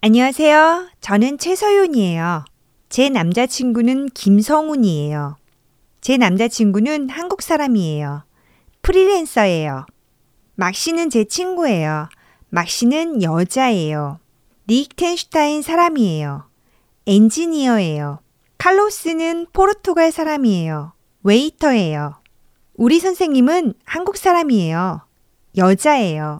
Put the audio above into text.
안녕하세요. 저는 최서윤이에요. 제 남자친구는 김성훈이에요. 제 남자친구는 한국 사람이에요. 프리랜서예요. 막 씨는 제 친구예요. 막 씨는 여자예요. 리히텐슈타인 사람이에요. 엔지니어예요. 칼로스는 포르투갈 사람이에요. 웨이터예요. 우리 선생님은 한국 사람이에요. 여자예요.